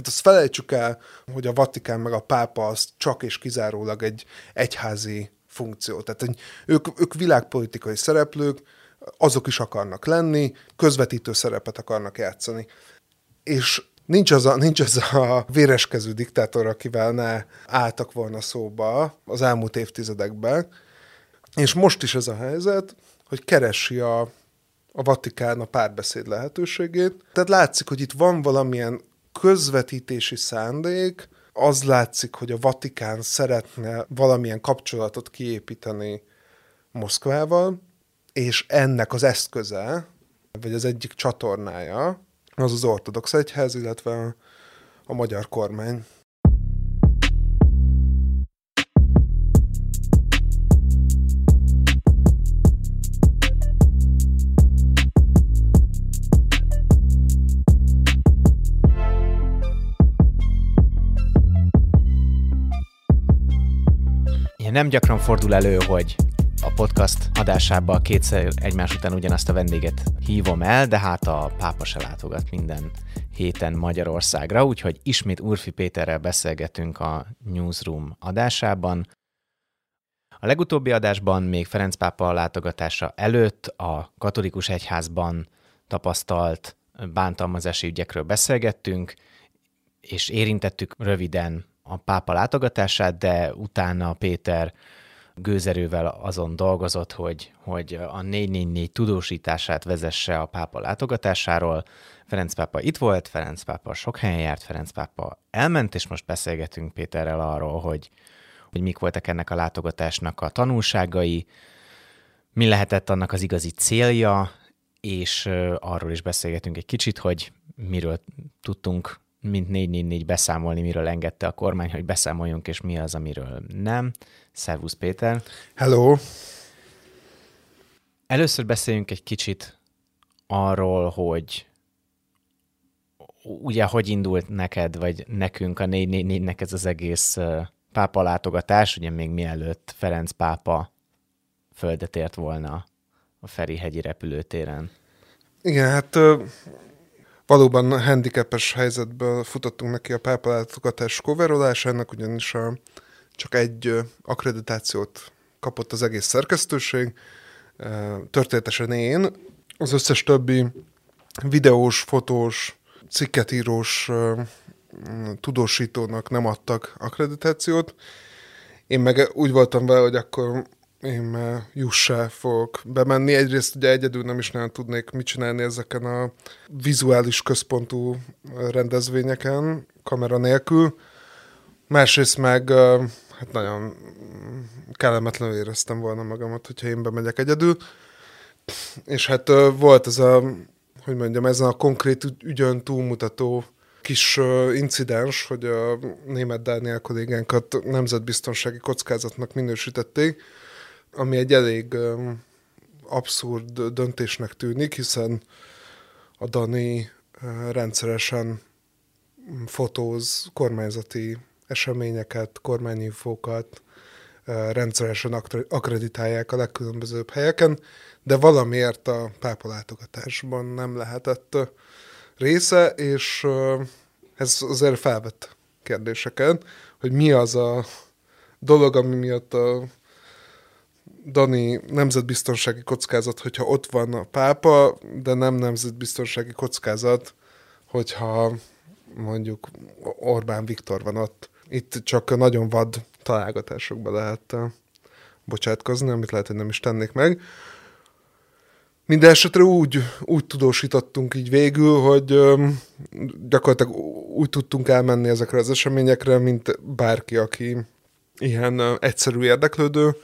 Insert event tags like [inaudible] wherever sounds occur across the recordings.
Hát azt felejtsük el, hogy a Vatikán meg a pápa az csak és kizárólag egy egyházi funkció. Tehát ők, ők világpolitikai szereplők, azok is akarnak lenni, közvetítő szerepet akarnak játszani. És nincs az a, nincs az a véreskező diktátor, akivel ne álltak volna szóba az elmúlt évtizedekben. És most is ez a helyzet, hogy keresi a, a Vatikán a párbeszéd lehetőségét. Tehát látszik, hogy itt van valamilyen közvetítési szándék, az látszik, hogy a Vatikán szeretne valamilyen kapcsolatot kiépíteni Moszkvával, és ennek az eszköze, vagy az egyik csatornája, az az ortodox egyház, illetve a, a magyar kormány. Nem gyakran fordul elő, hogy a podcast adásában kétszer egymás után ugyanazt a vendéget hívom el, de hát a pápa se látogat minden héten Magyarországra, úgyhogy ismét Urfi Péterrel beszélgetünk a Newsroom adásában. A legutóbbi adásban még Ferenc pápa látogatása előtt a katolikus egyházban tapasztalt bántalmazási ügyekről beszélgettünk, és érintettük röviden a pápa látogatását, de utána Péter gőzerővel azon dolgozott, hogy, hogy a 444 tudósítását vezesse a pápa látogatásáról. Ferenc pápa itt volt, Ferenc pápa sok helyen járt, Ferenc pápa elment, és most beszélgetünk Péterrel arról, hogy, hogy mik voltak ennek a látogatásnak a tanulságai, mi lehetett annak az igazi célja, és arról is beszélgetünk egy kicsit, hogy miről tudtunk mint 444 beszámolni, miről engedte a kormány, hogy beszámoljunk, és mi az, amiről nem. Szervusz Péter! Hello! Először beszéljünk egy kicsit arról, hogy ugye hogy indult neked, vagy nekünk a 444-nek ez az egész pápa látogatás, ugye még mielőtt Ferenc pápa földet ért volna a Ferihegyi repülőtéren. Igen, hát valóban handicapes helyzetből futottunk neki a pápalátogatás coverolásának, ugyanis a, csak egy akkreditációt kapott az egész szerkesztőség, történetesen én, az összes többi videós, fotós, cikketírós tudósítónak nem adtak akkreditációt. Én meg úgy voltam vele, hogy akkor én jussá fogok bemenni. Egyrészt ugye egyedül nem is nagyon tudnék mit csinálni ezeken a vizuális központú rendezvényeken, kamera nélkül. Másrészt meg hát nagyon kellemetlenül éreztem volna magamat, hogyha én bemegyek egyedül. És hát volt ez a, hogy mondjam, ezen a konkrét ügyön túlmutató kis incidens, hogy a német Dániel kollégánkat nemzetbiztonsági kockázatnak minősítették, ami egy elég abszurd döntésnek tűnik, hiszen a Dani rendszeresen fotóz kormányzati eseményeket, kormányinfókat, rendszeresen akreditálják a legkülönbözőbb helyeken, de valamiért a pápalátogatásban nem lehetett része, és ez azért felvett kérdéseket, hogy mi az a dolog, ami miatt a Dani nemzetbiztonsági kockázat, hogyha ott van a pápa, de nem nemzetbiztonsági kockázat, hogyha mondjuk Orbán Viktor van ott. Itt csak nagyon vad találgatásokba lehet uh, bocsátkozni, amit lehet, hogy nem is tennék meg. Minden esetre úgy, úgy tudósítottunk így végül, hogy um, gyakorlatilag úgy tudtunk elmenni ezekre az eseményekre, mint bárki, aki ilyen uh, egyszerű érdeklődő,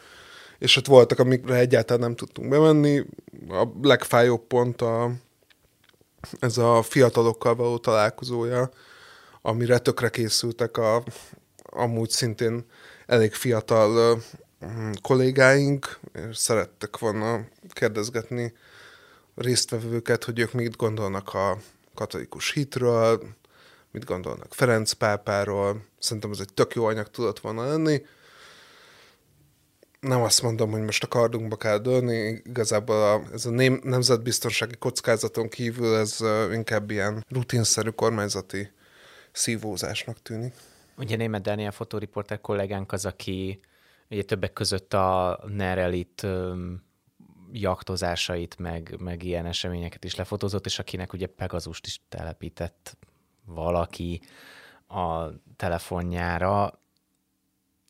és ott voltak, amikre egyáltalán nem tudtunk bemenni. A legfájóbb pont a, ez a fiatalokkal való találkozója, amire tökre készültek a amúgy szintén elég fiatal kollégáink, és szerettek volna kérdezgetni résztvevőket, hogy ők mit gondolnak a katolikus hitről, mit gondolnak Ferenc pápáról. Szerintem ez egy tök jó anyag tudott volna lenni nem azt mondom, hogy most a kardunkba kell dőlni, igazából a, ez a ném, nemzetbiztonsági kockázaton kívül ez inkább ilyen rutinszerű kormányzati szívózásnak tűnik. Ugye német Dániel fotóriporter kollégánk az, aki ugye többek között a Nerelit jaktozásait, meg, meg ilyen eseményeket is lefotózott, és akinek ugye Pegazust is telepített valaki a telefonjára,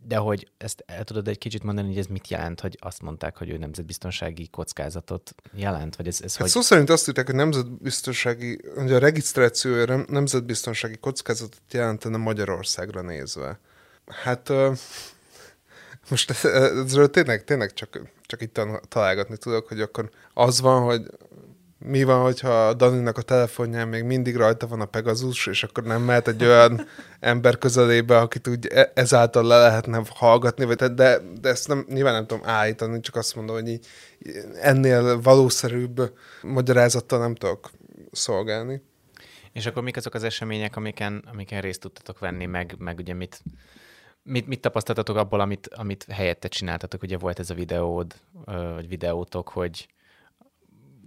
de hogy ezt el tudod egy kicsit mondani, hogy ez mit jelent, hogy azt mondták, hogy ő nemzetbiztonsági kockázatot jelent? Vagy ez, ez hát hogy... Szó szerint azt írták, hogy nemzetbiztonsági, hogy a regisztrációja nemzetbiztonsági kockázatot jelentene Magyarországra nézve. Hát [laughs] most ezről tényleg, tényleg csak, csak itt találgatni tudok, hogy akkor az van, hogy mi van, hogyha Daninak a telefonján még mindig rajta van a Pegasus, és akkor nem mehet egy olyan [laughs] ember közelébe, akit úgy e- ezáltal le lehetne hallgatni, vagy de, de ezt nem, nyilván nem tudom állítani, csak azt mondom, hogy így, ennél valószerűbb magyarázattal nem tudok szolgálni. És akkor mik azok az események, amiken, amiken részt tudtatok venni, meg, meg ugye mit, mit, mit tapasztaltatok abból, amit, amit helyette csináltatok? Ugye volt ez a videód, vagy videótok, hogy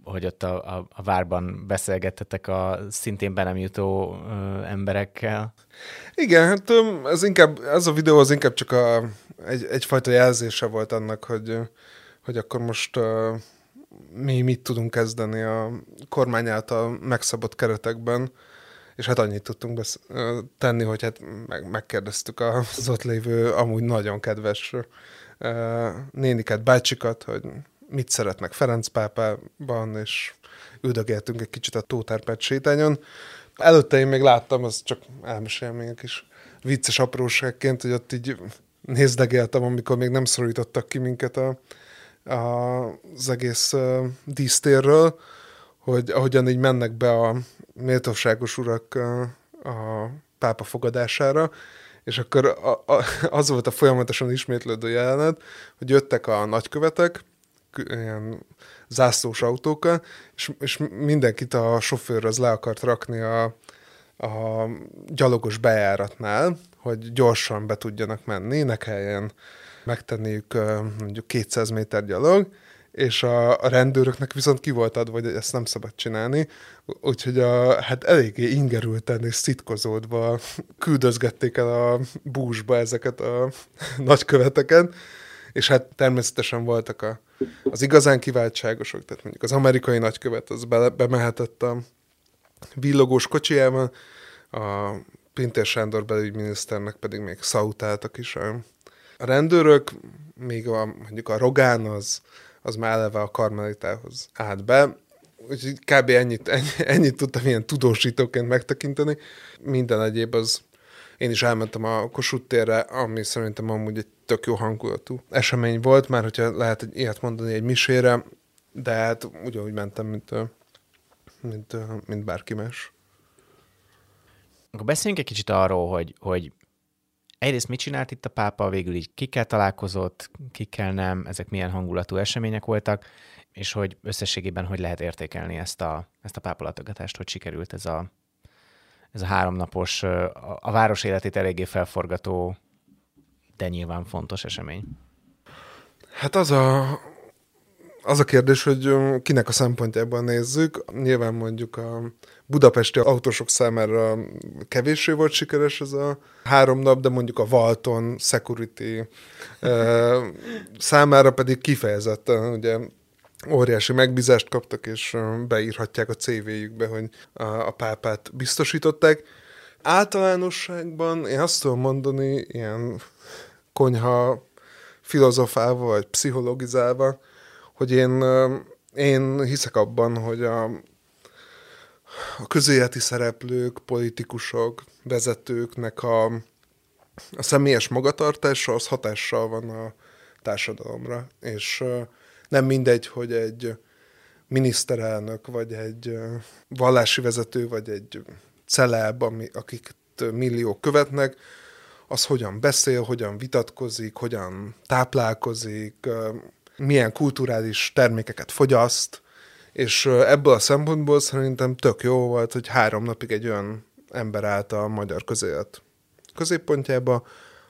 hogy ott a, a, a várban beszélgettetek a szintén be nem jutó ö, emberekkel. Igen, hát ez inkább, ez a videó az inkább csak a, egy, egyfajta jelzése volt annak, hogy, hogy akkor most uh, mi mit tudunk kezdeni a kormány által megszabott keretekben, és hát annyit tudtunk besz- tenni, hogy hát meg, megkérdeztük az ott lévő amúgy nagyon kedves néniket, bácsikat, hogy mit szeretnek Ferenc pápában, és üldögéltünk egy kicsit a Tótárpát sétányon. Előtte én még láttam, az csak elmesélem még egy kis vicces apróságként, hogy ott így nézdegéltem, amikor még nem szorítottak ki minket a, a, az egész uh, dísztérről, hogy ahogyan így mennek be a méltóságos urak uh, a pápa fogadására, és akkor a, a, az volt a folyamatosan ismétlődő jelenet, hogy jöttek a nagykövetek, ilyen zászlós autókkal, és, és mindenkit a sofőr az le akart rakni a, a gyalogos bejáratnál, hogy gyorsan be tudjanak menni, ne kelljen megtenniük mondjuk 200 méter gyalog, és a, a rendőröknek viszont ki volt adva, hogy ezt nem szabad csinálni, úgyhogy a, hát eléggé ingerülten és szitkozódva küldözgették el a búzsba ezeket a nagyköveteket, és hát természetesen voltak a, az igazán kiváltságosok, tehát mondjuk az amerikai nagykövet az be, bemehetett a villogós kocsijával, a Pintér Sándor belügyminiszternek pedig még szautáltak is a, rendőrök, még a, mondjuk a Rogán az, az már eleve a karmelitához állt be, úgyhogy kb. ennyit, ennyi, ennyit tudtam ilyen tudósítóként megtekinteni. Minden egyéb az én is elmentem a Kossuth térre, ami szerintem amúgy egy tök jó hangulatú esemény volt, már hogyha lehet egy ilyet mondani egy misére, de hát ugyanúgy mentem, mint, mint, mint bárki más. Akkor beszéljünk egy kicsit arról, hogy, hogy egyrészt mit csinált itt a pápa, végül így kikkel találkozott, kikkel nem, ezek milyen hangulatú események voltak, és hogy összességében hogy lehet értékelni ezt a, ezt a pápalatogatást, hogy sikerült ez a, ez a háromnapos, a, város életét eléggé felforgató, de nyilván fontos esemény. Hát az a, az a kérdés, hogy kinek a szempontjából nézzük. Nyilván mondjuk a budapesti autósok számára kevéssé volt sikeres ez a három nap, de mondjuk a Valton Security [laughs] számára pedig kifejezetten ugye óriási megbízást kaptak, és beírhatják a CV-jükbe, hogy a, pápát biztosították. Általánosságban én azt tudom mondani, ilyen konyha filozofálva, vagy pszichologizálva, hogy én, én hiszek abban, hogy a, a közéleti szereplők, politikusok, vezetőknek a, a személyes magatartása az hatással van a társadalomra, és nem mindegy, hogy egy miniszterelnök, vagy egy vallási vezető, vagy egy celeb, ami, akik milliók követnek, az hogyan beszél, hogyan vitatkozik, hogyan táplálkozik, milyen kulturális termékeket fogyaszt, és ebből a szempontból szerintem tök jó volt, hogy három napig egy olyan ember állt a magyar közélet középpontjába,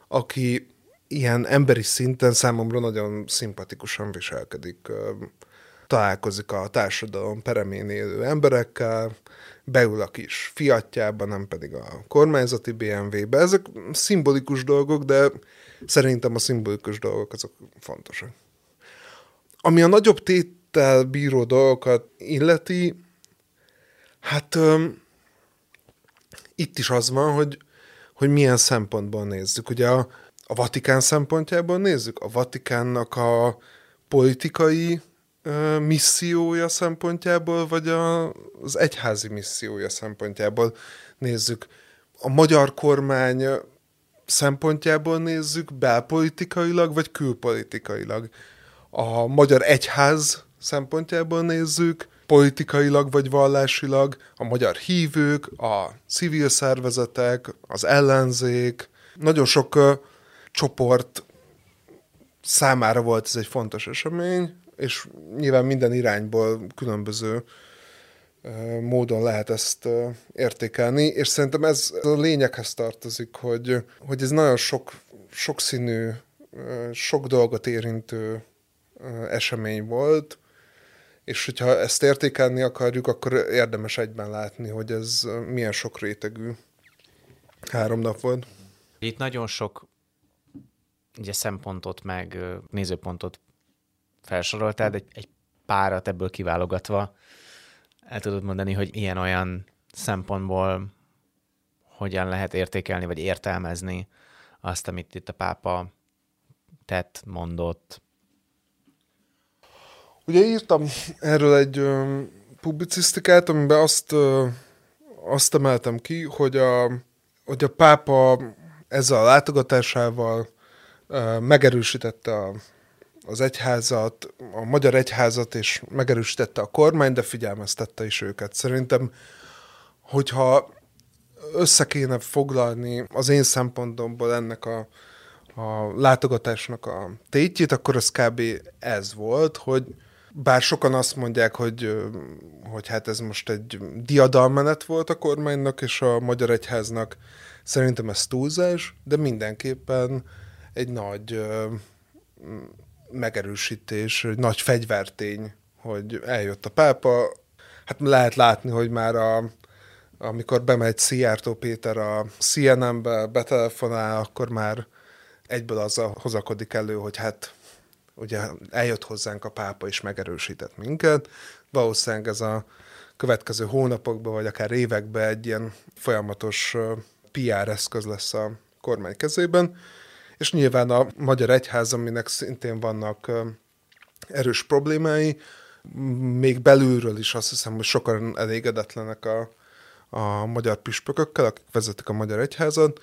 aki ilyen emberi szinten számomra nagyon szimpatikusan viselkedik. találkozik a társadalom peremén élő emberekkel, beül a kis fiatjába, nem pedig a kormányzati BMW-be. Ezek szimbolikus dolgok, de szerintem a szimbolikus dolgok azok fontosak. Ami a nagyobb téttel bíró dolgokat illeti, hát um, itt is az van, hogy, hogy milyen szempontból nézzük. Ugye a, a Vatikán szempontjából nézzük, a Vatikánnak a politikai missziója szempontjából, vagy a, az egyházi missziója szempontjából nézzük. A magyar kormány szempontjából nézzük, belpolitikailag, vagy külpolitikailag. A magyar egyház szempontjából nézzük, politikailag vagy vallásilag, a magyar hívők, a civil szervezetek, az ellenzék, nagyon sok csoport számára volt ez egy fontos esemény, és nyilván minden irányból különböző módon lehet ezt értékelni, és szerintem ez a lényeghez tartozik, hogy, hogy ez nagyon sok, sokszínű, sok dolgot érintő esemény volt, és hogyha ezt értékelni akarjuk, akkor érdemes egyben látni, hogy ez milyen sok rétegű három nap volt. Itt nagyon sok ugye szempontot, meg nézőpontot felsoroltál, de egy, egy párat ebből kiválogatva el tudod mondani, hogy ilyen-olyan szempontból hogyan lehet értékelni, vagy értelmezni azt, amit itt a pápa tett, mondott. Ugye írtam erről egy ö, publicisztikát, amiben azt, ö, azt emeltem ki, hogy a, hogy a pápa ezzel a látogatásával megerősítette a az egyházat, a magyar egyházat, és megerősítette a kormány, de figyelmeztette is őket. Szerintem, hogyha össze kéne foglalni az én szempontomból ennek a, a látogatásnak a tétjét, akkor az kb. ez volt, hogy bár sokan azt mondják, hogy, hogy hát ez most egy diadalmenet volt a kormánynak és a Magyar Egyháznak, szerintem ez túlzás, de mindenképpen egy nagy megerősítés, egy nagy fegyvertény, hogy eljött a pápa. Hát lehet látni, hogy már a, amikor bemegy Szijjártó Péter a CNN-be, betelefonál, akkor már egyből azzal hozakodik elő, hogy hát ugye eljött hozzánk a pápa és megerősített minket. Valószínűleg ez a következő hónapokban, vagy akár években egy ilyen folyamatos PR eszköz lesz a kormány kezében és nyilván a Magyar Egyház, aminek szintén vannak erős problémái, még belülről is azt hiszem, hogy sokan elégedetlenek a, a magyar püspökökkel, akik vezetik a Magyar Egyházat.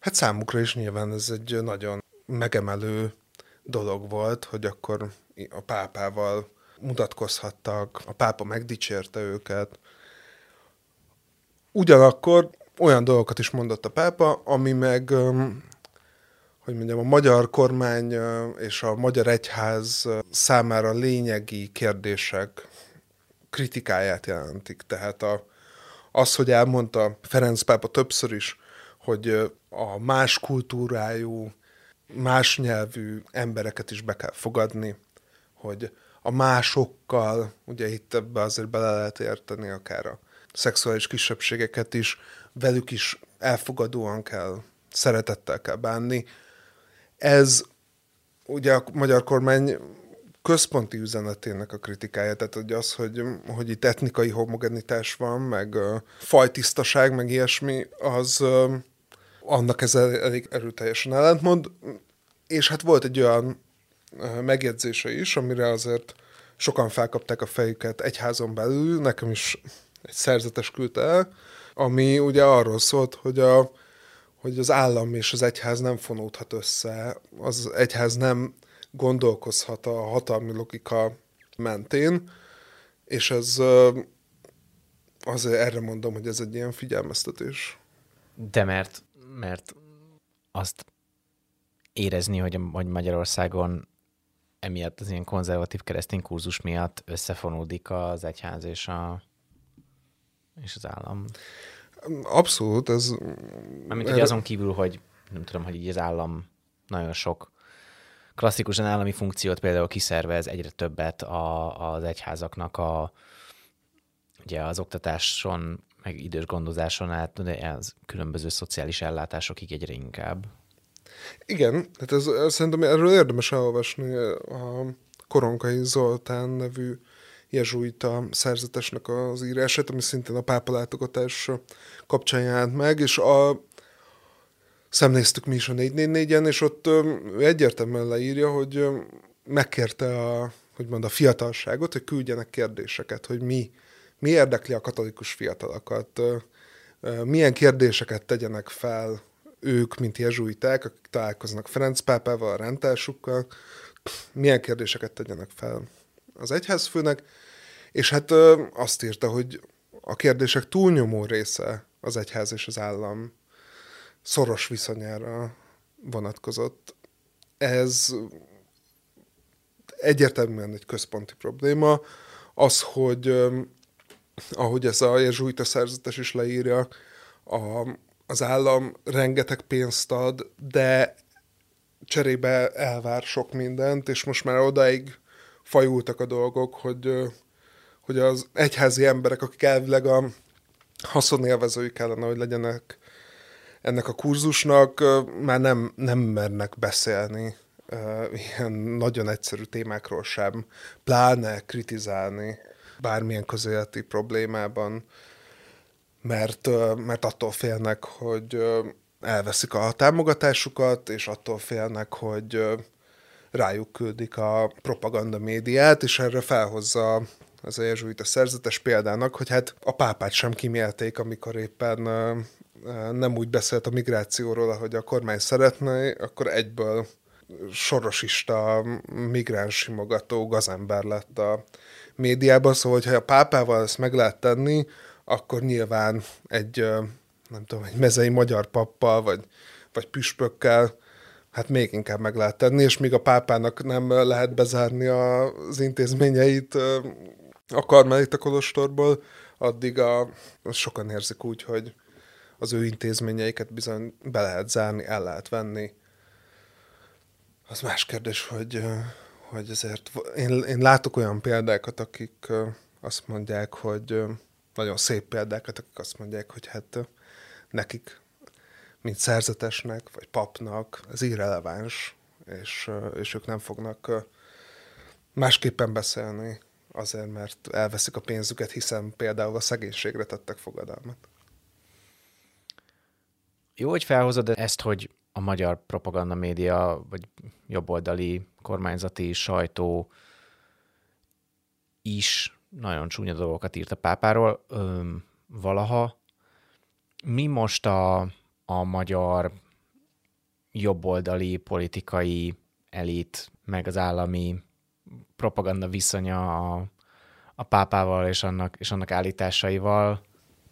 Hát számukra is nyilván ez egy nagyon megemelő dolog volt, hogy akkor a pápával mutatkozhattak, a pápa megdicsérte őket. Ugyanakkor olyan dolgokat is mondott a pápa, ami meg hogy mondjam, a magyar kormány és a magyar egyház számára lényegi kérdések kritikáját jelentik. Tehát a, az, hogy elmondta Ferenc pápa többször is, hogy a más kultúrájú, más nyelvű embereket is be kell fogadni, hogy a másokkal, ugye itt ebbe azért bele lehet érteni akár a szexuális kisebbségeket is, velük is elfogadóan kell, szeretettel kell bánni, ez ugye a magyar kormány központi üzenetének a kritikája, tehát hogy az, hogy, hogy itt etnikai homogenitás van, meg uh, fajtisztaság, meg ilyesmi, az uh, annak ez elég erőteljesen ellentmond, és hát volt egy olyan uh, megjegyzése is, amire azért sokan felkapták a fejüket egyházon belül, nekem is egy szerzetes küldte el, ami ugye arról szólt, hogy a hogy az állam és az egyház nem fonódhat össze, az egyház nem gondolkozhat a hatalmi logika mentén, és ez azért erre mondom, hogy ez egy ilyen figyelmeztetés. De mert, mert azt érezni, hogy, hogy Magyarországon emiatt az ilyen konzervatív keresztény kurzus miatt összefonódik az egyház és, a, és az állam. Abszolút, ez... Mármint, hogy azon kívül, hogy nem tudom, hogy így az állam nagyon sok klasszikusan állami funkciót például kiszervez egyre többet a, az egyházaknak a, ugye az oktatáson, meg idős gondozáson át, de az különböző szociális ellátásokig egyre inkább. Igen, tehát ez, ez, szerintem erről érdemes elolvasni a Koronkai Zoltán nevű jezsuita szerzetesnek az írását, ami szintén a pápa látogatás kapcsán jelent meg, és a, szemléztük mi is a 444-en, és ott egyértelműen leírja, hogy megkérte a, hogy mond, a fiatalságot, hogy küldjenek kérdéseket, hogy mi, mi érdekli a katolikus fiatalokat, milyen kérdéseket tegyenek fel ők, mint jezsuiták, akik találkoznak Ferenc pápával, a rendtársukkal, milyen kérdéseket tegyenek fel az egyházfőnek, és hát azt írta, hogy a kérdések túlnyomó része az egyház és az állam szoros viszonyára vonatkozott. Ez egyértelműen egy központi probléma. Az, hogy ahogy ez a jezsuita szerzetes is leírja, a, az állam rengeteg pénzt ad, de cserébe elvár sok mindent, és most már odáig fajultak a dolgok, hogy, hogy az egyházi emberek, akik elvileg a haszonélvezői kellene, hogy legyenek ennek a kurzusnak, már nem, nem mernek beszélni ilyen nagyon egyszerű témákról sem, pláne kritizálni bármilyen közéleti problémában, mert, mert attól félnek, hogy elveszik a támogatásukat, és attól félnek, hogy rájuk küldik a propaganda médiát, és erre felhozza az a jezsuita szerzetes példának, hogy hát a pápát sem kimélték, amikor éppen nem úgy beszélt a migrációról, ahogy a kormány szeretne, akkor egyből sorosista, migráns simogató gazember lett a médiában, szóval, hogyha a pápával ezt meg lehet tenni, akkor nyilván egy, nem tudom, egy mezei magyar pappal, vagy, vagy püspökkel, hát még inkább meg lehet tenni, és míg a pápának nem lehet bezárni az intézményeit a karmelita kolostorból, addig a, sokan érzik úgy, hogy az ő intézményeiket bizony be lehet zárni, el lehet venni. Az más kérdés, hogy, hogy ezért én, én látok olyan példákat, akik azt mondják, hogy nagyon szép példákat, akik azt mondják, hogy hát nekik, mint szerzetesnek, vagy papnak, ez irreleváns, és, és ők nem fognak másképpen beszélni azért, mert elveszik a pénzüket, hiszen például a szegénységre tettek fogadalmat. Jó, hogy felhozod ezt, hogy a magyar propaganda média, vagy jobboldali kormányzati sajtó is nagyon csúnya dolgokat írt a pápáról öm, valaha. Mi most a, a magyar jobboldali politikai elit, meg az állami propaganda viszonya a, a pápával és annak, és annak állításaival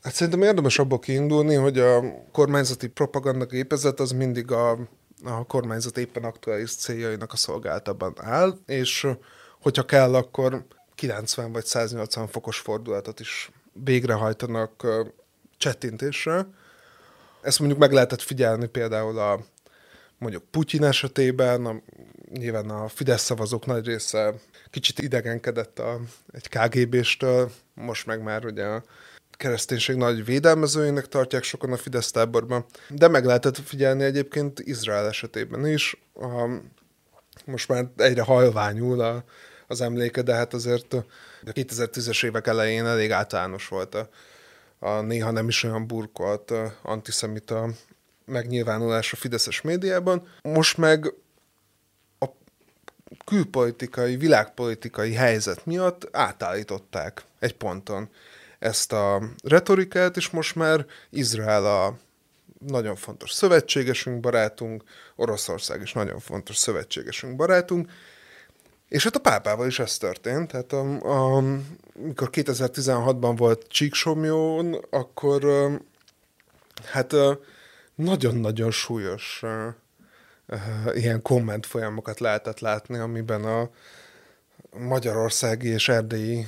Hát szerintem érdemes abból kiindulni, hogy a kormányzati propaganda gépezet az mindig a, a kormányzat éppen aktuális céljainak a szolgáltában áll, és hogyha kell, akkor 90 vagy 180 fokos fordulatot is végrehajtanak csettintésre. Ezt mondjuk meg lehetett figyelni például a mondjuk Putyin esetében, a, nyilván a Fidesz szavazók nagy része kicsit idegenkedett a, egy KGB-stől, most meg már ugye a kereszténység nagy védelmezőjének tartják sokan a Fidesz táborban, de meg lehetett figyelni egyébként Izrael esetében is. A, most már egyre halványul a, az emléke, de hát azért a 2010-es évek elején elég általános volt a, a néha nem is olyan burkolt antiszemita megnyilvánulás a fideszes médiában. Most meg a külpolitikai, világpolitikai helyzet miatt átállították egy ponton ezt a retorikát, és most már Izrael a nagyon fontos szövetségesünk, barátunk, Oroszország is nagyon fontos szövetségesünk, barátunk, és hát a pápával is ez történt, tehát a, a, amikor 2016-ban volt Csíksomjón, akkor hát nagyon-nagyon súlyos ilyen komment folyamokat lehetett látni, amiben a magyarországi és erdélyi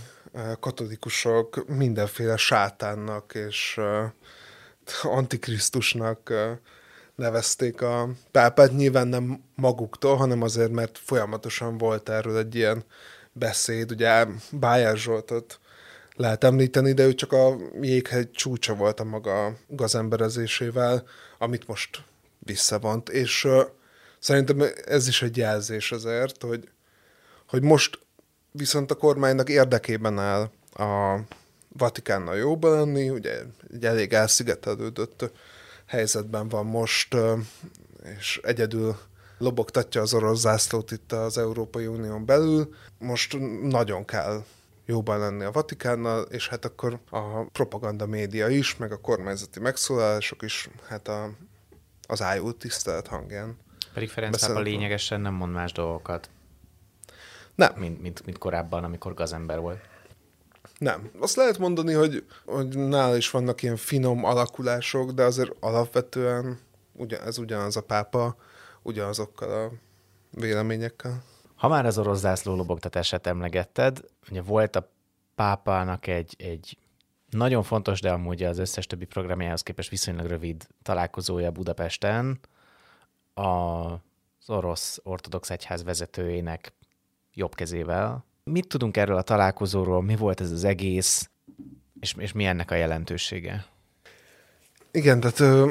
katolikusok mindenféle sátánnak és antikrisztusnak nevezték a pápát, nyilván nem maguktól, hanem azért, mert folyamatosan volt erről egy ilyen beszéd, ugye Bájár Zsoltot lehet említeni, de ő csak a jéghegy csúcsa volt a maga gazemberezésével, amit most visszavont, és uh, szerintem ez is egy jelzés azért, hogy, hogy most viszont a kormánynak érdekében áll a Vatikánnal jóban lenni, ugye egy elég elszigetelődött helyzetben van most, és egyedül lobogtatja az orosz zászlót itt az Európai Unión belül. Most nagyon kell jóban lenni a Vatikánnal, és hát akkor a propaganda média is, meg a kormányzati megszólalások is, hát a, az ájú tisztelet hangján. Pedig Ferenc pápa lényegesen nem mond más dolgokat. Nem. Mint, mint, mint korábban, amikor gazember volt. Nem. Azt lehet mondani, hogy, hogy nála is vannak ilyen finom alakulások, de azért alapvetően ugyan, ez ugyanaz a pápa, ugyanazokkal a véleményekkel. Ha már az orosz zászló lobogtatását emlegetted, ugye volt a pápának egy, egy nagyon fontos, de amúgy az összes többi programjához képest viszonylag rövid találkozója Budapesten az orosz ortodox egyház vezetőjének jobb kezével, Mit tudunk erről a találkozóról, mi volt ez az egész, és, és mi ennek a jelentősége? Igen, tehát uh,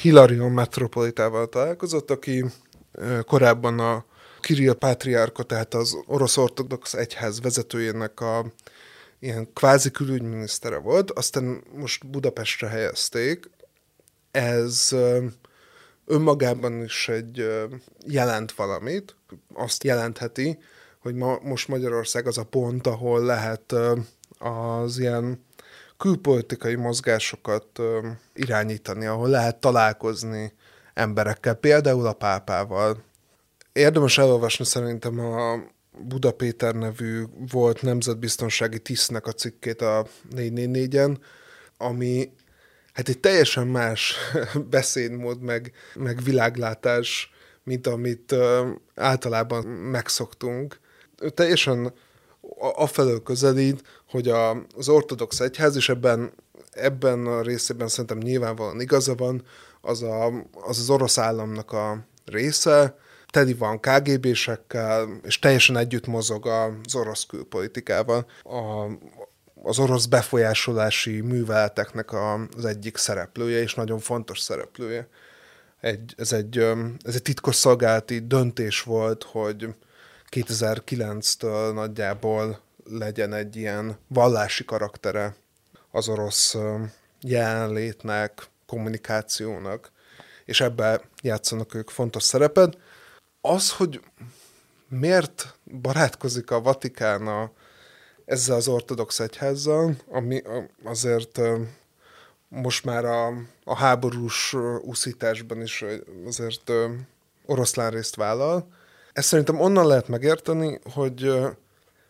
Hilarion metropolitával találkozott, aki uh, korábban a Kirill Pátriárka, tehát az orosz ortodox egyház vezetőjének a ilyen kvázi külügyminisztere volt, aztán most Budapestre helyezték. Ez önmagában is egy jelent valamit, azt jelentheti, hogy ma, most Magyarország az a pont, ahol lehet az ilyen külpolitikai mozgásokat irányítani, ahol lehet találkozni emberekkel, például a pápával. Érdemes elolvasni szerintem a Buda Péter nevű volt nemzetbiztonsági tisztnek a cikkét a 444-en, ami hát egy teljesen más [laughs] beszédmód, meg, meg világlátás, mint amit általában megszoktunk teljesen afelől közelít, hogy a, az ortodox egyház, és ebben, ebben a részében szerintem nyilvánvalóan igaza van, az, a, az az orosz államnak a része, teli van KGB-sekkel, és teljesen együtt mozog az orosz külpolitikával. A, az orosz befolyásolási műveleteknek az egyik szereplője, és nagyon fontos szereplője. Egy, ez, egy, ez egy titkosszolgálati döntés volt, hogy 2009-től nagyjából legyen egy ilyen vallási karaktere az orosz jelenlétnek, kommunikációnak, és ebbe játszanak ők fontos szerepet. Az, hogy miért barátkozik a Vatikán a, ezzel az ortodox egyházzal, ami azért most már a, a háborús úszításban is azért oroszlán részt vállal, ezt szerintem onnan lehet megérteni, hogy,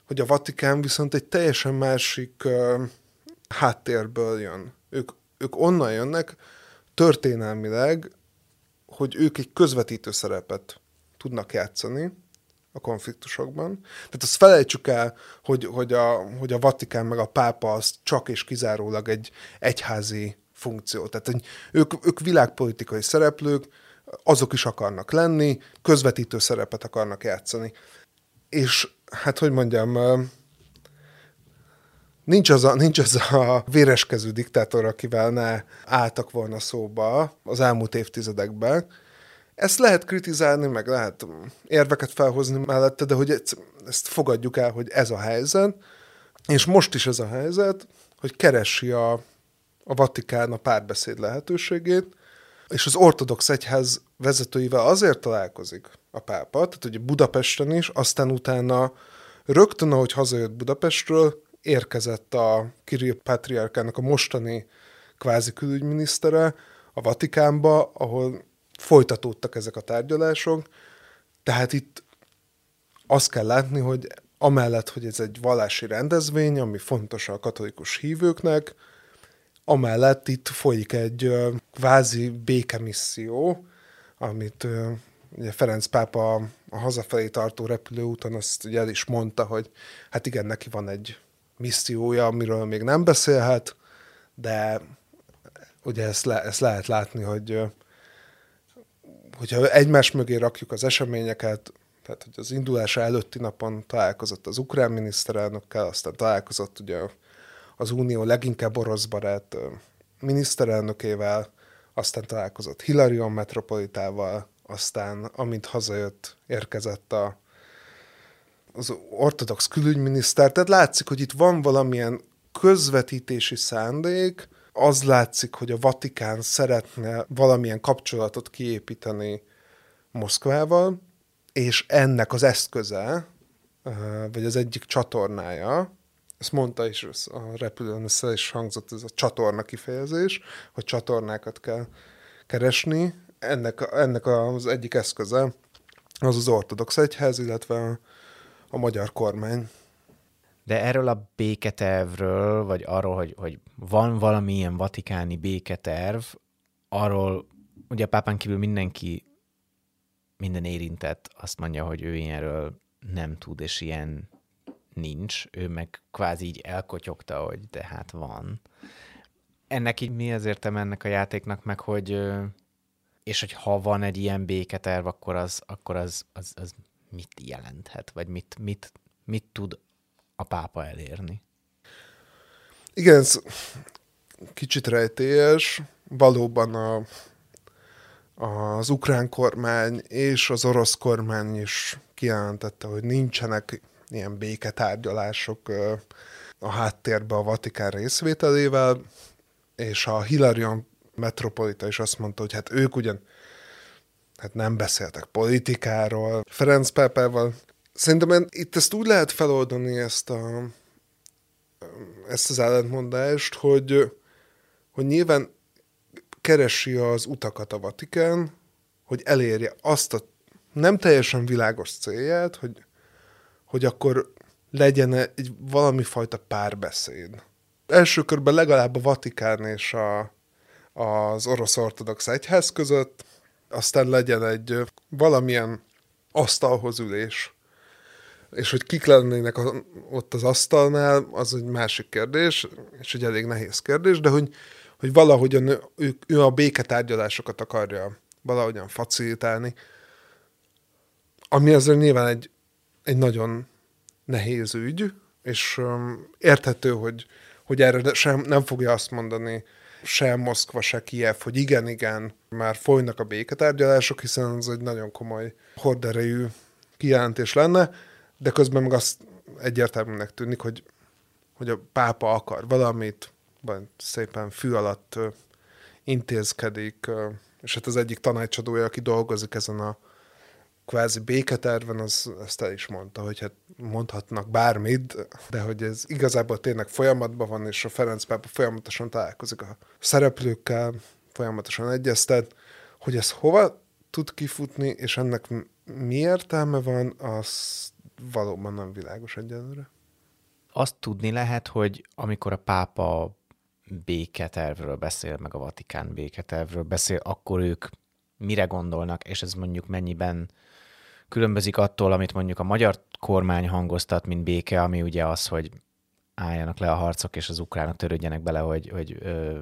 hogy a Vatikán viszont egy teljesen másik háttérből jön. Ők, ők onnan jönnek történelmileg, hogy ők egy közvetítő szerepet tudnak játszani a konfliktusokban. Tehát azt felejtsük el, hogy, hogy, a, hogy a Vatikán meg a pápa az csak és kizárólag egy egyházi funkció. Tehát ők, ők világpolitikai szereplők, azok is akarnak lenni, közvetítő szerepet akarnak játszani. És hát, hogy mondjam, nincs az a, nincs az a véreskező diktátor, akivel ne álltak volna szóba az elmúlt évtizedekben. Ezt lehet kritizálni, meg lehet érveket felhozni mellette, de hogy ezt fogadjuk el, hogy ez a helyzet, és most is ez a helyzet, hogy keresi a, a Vatikán a párbeszéd lehetőségét, és az ortodox egyház vezetőivel azért találkozik a pápa, tehát ugye Budapesten is, aztán utána rögtön, ahogy hazajött Budapestről, érkezett a Kirill Patriarkának a mostani kvázi külügyminisztere a Vatikánba, ahol folytatódtak ezek a tárgyalások. Tehát itt azt kell látni, hogy amellett, hogy ez egy vallási rendezvény, ami fontos a katolikus hívőknek, Amellett itt folyik egy kvázi békemisszió, amit ugye Ferenc pápa a hazafelé tartó repülőúton azt ugye el is mondta, hogy hát igen, neki van egy missziója, amiről még nem beszélhet, de ugye ezt, le, ezt lehet látni, hogy hogyha egymás mögé rakjuk az eseményeket, tehát hogy az indulása előtti napon találkozott az ukrán miniszterelnökkel, aztán találkozott ugye az unió leginkább orosz barát miniszterelnökével, aztán találkozott Hilarion metropolitával, aztán amint hazajött, érkezett a, az ortodox külügyminiszter. Tehát látszik, hogy itt van valamilyen közvetítési szándék, az látszik, hogy a Vatikán szeretne valamilyen kapcsolatot kiépíteni Moszkvával, és ennek az eszköze, vagy az egyik csatornája, ezt mondta is a repülőn, össze is hangzott ez a csatorna kifejezés, hogy csatornákat kell keresni. Ennek, ennek az egyik eszköze az az ortodox egyház, illetve a, a magyar kormány. De erről a béketervről, vagy arról, hogy, hogy van valamilyen vatikáni béketerv, arról ugye a pápán kívül mindenki, minden érintett azt mondja, hogy ő ilyenről nem tud, és ilyen nincs. Ő meg kvázi így elkotyogta, hogy de hát van. Ennek így mi az értem ennek a játéknak, meg hogy és hogy ha van egy ilyen béketerv, akkor az, akkor az, az, az mit jelenthet, vagy mit, mit, mit tud a pápa elérni? Igen, ez kicsit rejtélyes. Valóban a, az ukrán kormány és az orosz kormány is kijelentette, hogy nincsenek ilyen béketárgyalások a háttérbe a Vatikán részvételével, és a Hilarion metropolita is azt mondta, hogy hát ők ugyan hát nem beszéltek politikáról. Ferenc pápával Szerintem itt ezt úgy lehet feloldani, ezt, a, ezt az ellentmondást, hogy, hogy nyilván keresi az utakat a Vatikán, hogy elérje azt a nem teljesen világos célját, hogy, hogy akkor legyen egy valami fajta párbeszéd. Első körben legalább a Vatikán és a, az orosz ortodox egyház között, aztán legyen egy valamilyen asztalhoz ülés, és hogy kik lennének a, ott az asztalnál, az egy másik kérdés, és egy elég nehéz kérdés, de hogy, hogy valahogyan ő, ő a béketárgyalásokat akarja valahogyan facilitálni, ami azért nyilván egy, egy nagyon nehéz ügy, és érthető, hogy, hogy erre sem nem fogja azt mondani se Moszkva, se Kiev, hogy igen, igen, már folynak a béketárgyalások, hiszen ez egy nagyon komoly horderejű kijelentés lenne, de közben meg azt egyértelműnek tűnik, hogy, hogy a pápa akar valamit, vagy szépen fű alatt intézkedik, és hát az egyik tanácsadója, aki dolgozik ezen a kvázi béketerven, az ezt el is mondta, hogy hát mondhatnak bármit, de hogy ez igazából tényleg folyamatban van, és a Ferenc pápa folyamatosan találkozik a szereplőkkel, folyamatosan egyeztet, hogy ez hova tud kifutni, és ennek mi értelme van, azt valóban nem világos egyelőre. Azt tudni lehet, hogy amikor a pápa béketervről beszél, meg a Vatikán béketervről beszél, akkor ők mire gondolnak, és ez mondjuk mennyiben különbözik attól, amit mondjuk a magyar kormány hangoztat, mint béke, ami ugye az, hogy álljanak le a harcok, és az ukránok törődjenek bele, hogy, hogy ö,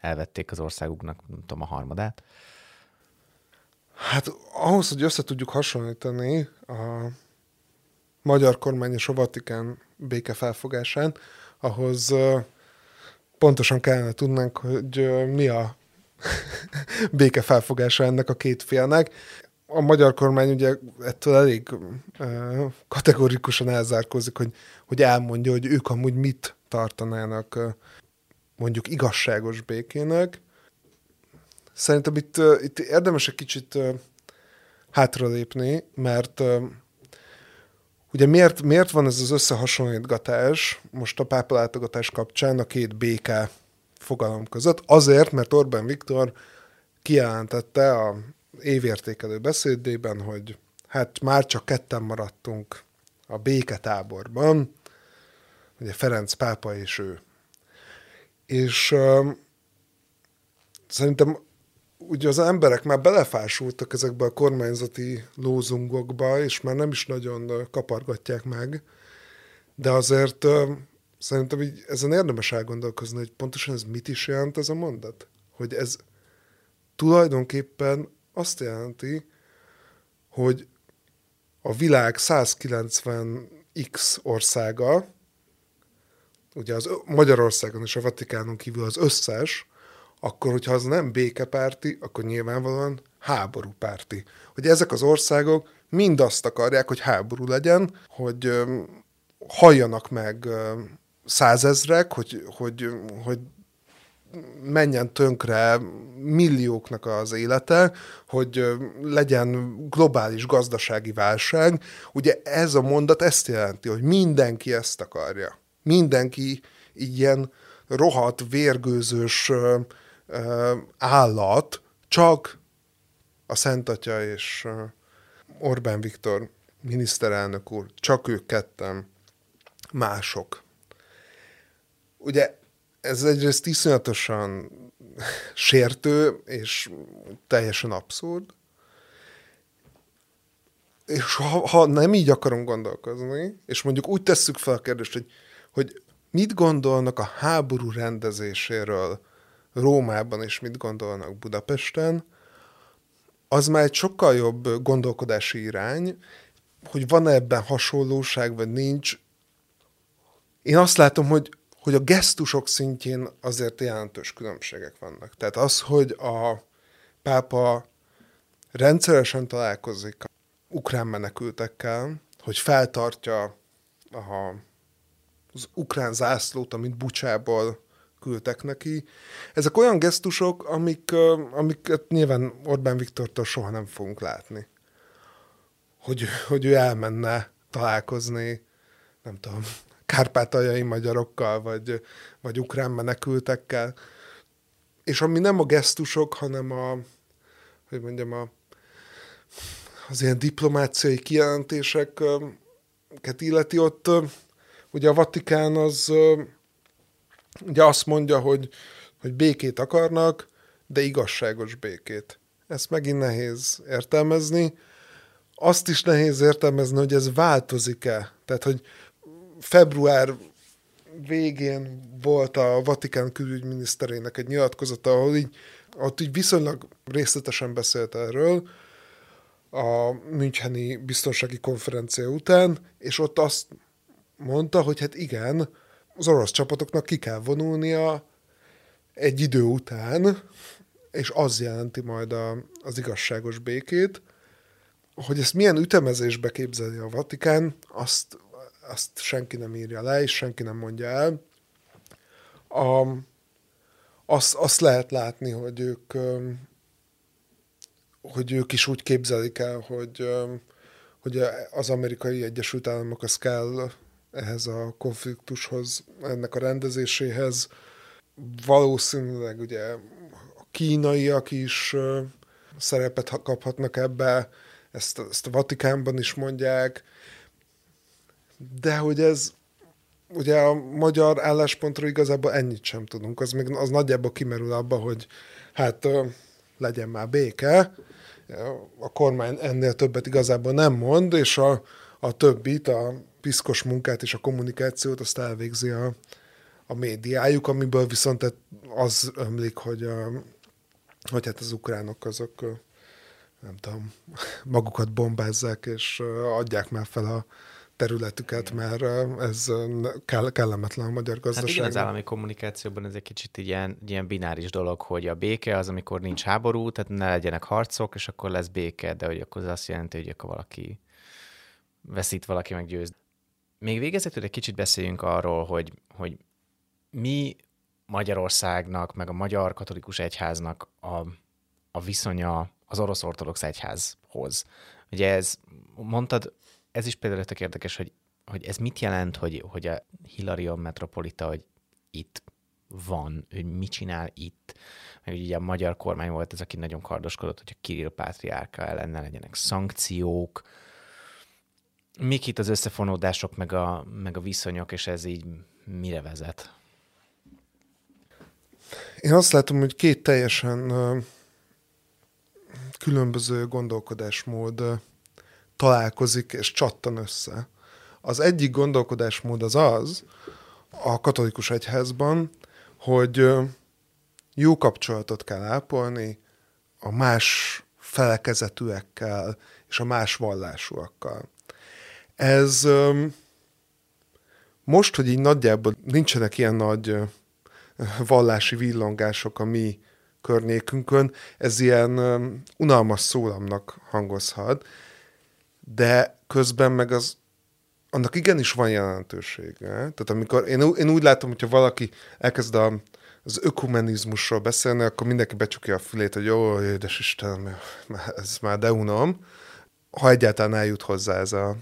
elvették az országuknak, nem tudom, a harmadát. Hát ahhoz, hogy össze tudjuk hasonlítani a magyar kormány és a Vatikán béke felfogásán, ahhoz pontosan kellene tudnánk, hogy mi a [laughs] béke felfogása ennek a két félnek. A magyar kormány ugye ettől elég kategorikusan elzárkózik, hogy, hogy elmondja, hogy ők amúgy mit tartanának mondjuk igazságos békének. Szerintem itt, itt érdemes egy kicsit hátralépni, mert Ugye miért, miért van ez az összehasonlítgatás most a pápa látogatás kapcsán a két BK fogalom között? Azért, mert Orbán Viktor kijelentette a évértékelő beszédében, hogy hát már csak ketten maradtunk a béketáborban, ugye Ferenc pápa és ő. És uh, szerintem ugye az emberek már belefásultak ezekbe a kormányzati lózungokba, és már nem is nagyon kapargatják meg, de azért szerintem így ezen érdemes elgondolkozni, hogy pontosan ez mit is jelent ez a mondat? Hogy ez tulajdonképpen azt jelenti, hogy a világ 190x országa, ugye az Magyarországon és a Vatikánon kívül az összes, akkor, hogyha az nem békepárti, akkor nyilvánvalóan háborúpárti. Hogy ezek az országok mind azt akarják, hogy háború legyen, hogy halljanak meg százezrek, hogy, hogy, hogy menjen tönkre millióknak az élete, hogy legyen globális gazdasági válság. Ugye ez a mondat ezt jelenti, hogy mindenki ezt akarja. Mindenki ilyen rohadt, vérgőzős állat, csak a Szent Atya és Orbán Viktor miniszterelnök úr, csak ők ketten mások. Ugye ez egyrészt iszonyatosan [laughs] sértő, és teljesen abszurd. És ha, ha nem így akarom gondolkozni, és mondjuk úgy tesszük fel a kérdést, hogy, hogy mit gondolnak a háború rendezéséről Rómában, és mit gondolnak Budapesten, az már egy sokkal jobb gondolkodási irány, hogy van-e ebben hasonlóság, vagy nincs. Én azt látom, hogy hogy a gesztusok szintjén azért jelentős különbségek vannak. Tehát az, hogy a pápa rendszeresen találkozik ukrán menekültekkel, hogy feltartja a, az ukrán zászlót, amit Bucsából küldtek neki. Ezek olyan gesztusok, amik, amiket nyilván Orbán Viktortól soha nem fogunk látni. Hogy, hogy ő elmenne találkozni, nem tudom, kárpátaljai magyarokkal, vagy, vagy ukrán menekültekkel. És ami nem a gesztusok, hanem a, hogy mondjam, a, az ilyen diplomáciai kijelentéseket illeti, ott ugye a Vatikán az ugye azt mondja, hogy, hogy békét akarnak, de igazságos békét. Ezt megint nehéz értelmezni. Azt is nehéz értelmezni, hogy ez változik-e. Tehát, hogy február végén volt a Vatikán külügyminiszterének egy nyilatkozata, ahol így, ott így viszonylag részletesen beszélt erről a Müncheni biztonsági konferencia után, és ott azt mondta, hogy hát igen, az orosz csapatoknak ki kell vonulnia egy idő után, és az jelenti majd a, az igazságos békét. Hogy ezt milyen ütemezésbe képzeli a Vatikán, azt azt senki nem írja le, és senki nem mondja el. A, azt, azt lehet látni, hogy ők, hogy ők is úgy képzelik el, hogy, hogy az amerikai Egyesült Államok az kell ehhez a konfliktushoz, ennek a rendezéséhez. Valószínűleg ugye a kínaiak is szerepet kaphatnak ebbe, ezt, ezt a Vatikánban is mondják, de hogy ez, ugye a magyar álláspontról igazából ennyit sem tudunk. Az, még, az nagyjából kimerül abba, hogy hát legyen már béke, a kormány ennél többet igazából nem mond, és a, a többit, a piszkos munkát és a kommunikációt azt elvégzi a, a médiájuk, amiből viszont az ömlik, hogy, a, hogy hát az ukránok azok nem tudom, [laughs] magukat bombázzák, és adják már fel a, területüket, mert ez kellemetlen a magyar gazdaság. Hát igen, az állami kommunikációban ez egy kicsit ilyen, ilyen bináris dolog, hogy a béke az, amikor nincs háború, tehát ne legyenek harcok, és akkor lesz béke, de hogy akkor az azt jelenti, hogy akkor valaki veszít, valaki meggyőz. Még végezetül egy kicsit beszéljünk arról, hogy, hogy mi Magyarországnak, meg a Magyar Katolikus Egyháznak a, a viszonya az orosz ortodox egyházhoz. Ugye ez, mondtad, ez is például tök érdekes, hogy, hogy ez mit jelent, hogy, hogy a Hilarion metropolita, hogy itt van, hogy mit csinál itt, meg ugye a magyar kormány volt ez, aki nagyon kardoskodott, hogy a Kirill pátriárka ellen ne legyenek szankciók, mik itt az összefonódások, meg a, meg a viszonyok, és ez így mire vezet? Én azt látom, hogy két teljesen különböző gondolkodásmód találkozik és csattan össze. Az egyik gondolkodásmód az az, a katolikus egyházban, hogy jó kapcsolatot kell ápolni a más felekezetűekkel és a más vallásúakkal. Ez most, hogy így nagyjából nincsenek ilyen nagy vallási villongások a mi környékünkön, ez ilyen unalmas szólamnak hangozhat, de közben meg az annak igenis van jelentősége. Tehát amikor én, én úgy látom, hogyha valaki elkezd a, az ökumenizmusról beszélni, akkor mindenki becsukja a fülét, hogy jó, édes Istenem, ez már deunom, ha egyáltalán eljut hozzá ez a,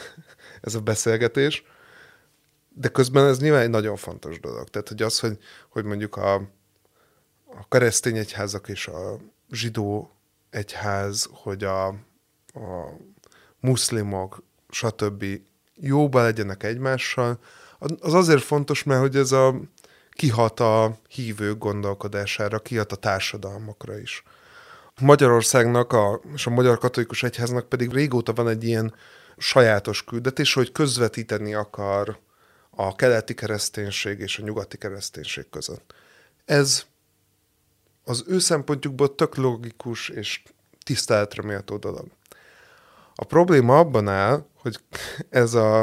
[laughs] ez a beszélgetés. De közben ez nyilván egy nagyon fontos dolog. Tehát, hogy az, hogy, hogy mondjuk a, a keresztény egyházak és a zsidó egyház, hogy a, a muszlimok, stb. jóba legyenek egymással, az azért fontos, mert hogy ez a kihat a hívők gondolkodására, kihat a társadalmakra is. Magyarországnak a, és a Magyar Katolikus Egyháznak pedig régóta van egy ilyen sajátos küldetés, hogy közvetíteni akar a keleti kereszténység és a nyugati kereszténység között. Ez az ő szempontjukból tök logikus és tiszteletre méltó dolog. A probléma abban áll, hogy [laughs] ez a,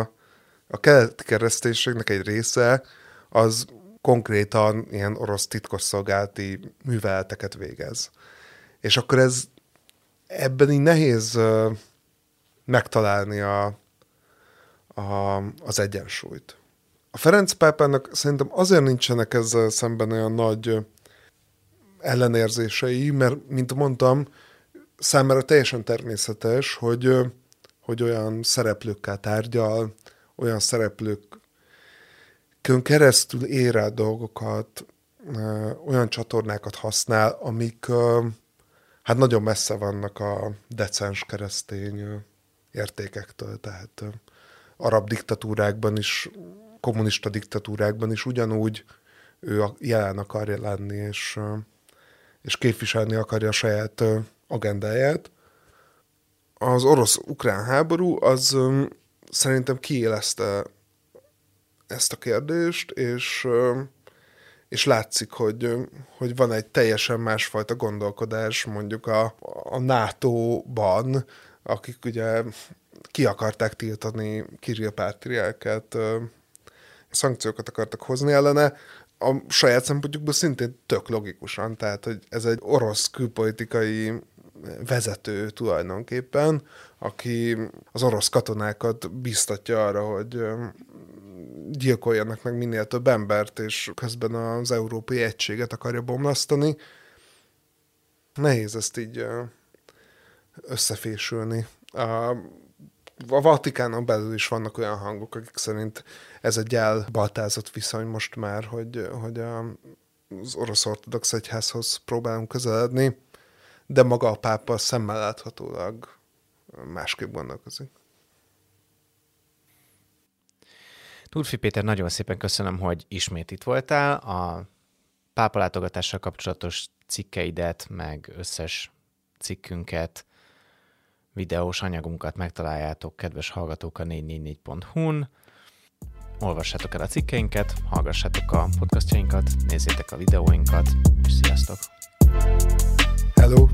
a keleti kereszténységnek egy része az konkrétan ilyen orosz titkosszolgálti műveleteket végez. És akkor ez ebben így nehéz megtalálni a, a, az egyensúlyt. A Ferenc pápának szerintem azért nincsenek ezzel szemben olyan nagy ellenérzései, mert, mint mondtam, számára teljesen természetes, hogy, hogy olyan szereplőkkel tárgyal, olyan szereplőkön keresztül ér el dolgokat, olyan csatornákat használ, amik hát nagyon messze vannak a decens keresztény értékektől, tehát arab diktatúrákban is, kommunista diktatúrákban is ugyanúgy ő jelen akarja lenni, és, és képviselni akarja a saját agendáját. Az orosz-ukrán háború az szerintem kiélezte ezt a kérdést, és és látszik, hogy, hogy van egy teljesen másfajta gondolkodás mondjuk a, a NATO-ban, akik ugye ki akarták tiltani Kirill Pátriáket, szankciókat akartak hozni ellene, a saját szempontjukból szintén tök logikusan, tehát hogy ez egy orosz külpolitikai vezető tulajdonképpen, aki az orosz katonákat biztatja arra, hogy gyilkoljanak meg minél több embert, és közben az európai egységet akarja bomlasztani. Nehéz ezt így összefésülni. A, a Vatikánon belül is vannak olyan hangok, akik szerint ez egy elbaltázott viszony most már, hogy, hogy a, az orosz ortodox egyházhoz próbálunk közeledni, de maga a pápa szemmel láthatólag másképp gondolkozik. Turfi Péter, nagyon szépen köszönöm, hogy ismét itt voltál. A pápalátogatással kapcsolatos cikkeidet, meg összes cikkünket, videós anyagunkat megtaláljátok, kedves hallgatók, a 444.hu-n. Olvassátok el a cikkeinket, hallgassátok a podcastjainkat, nézzétek a videóinkat, és sziasztok! Hello.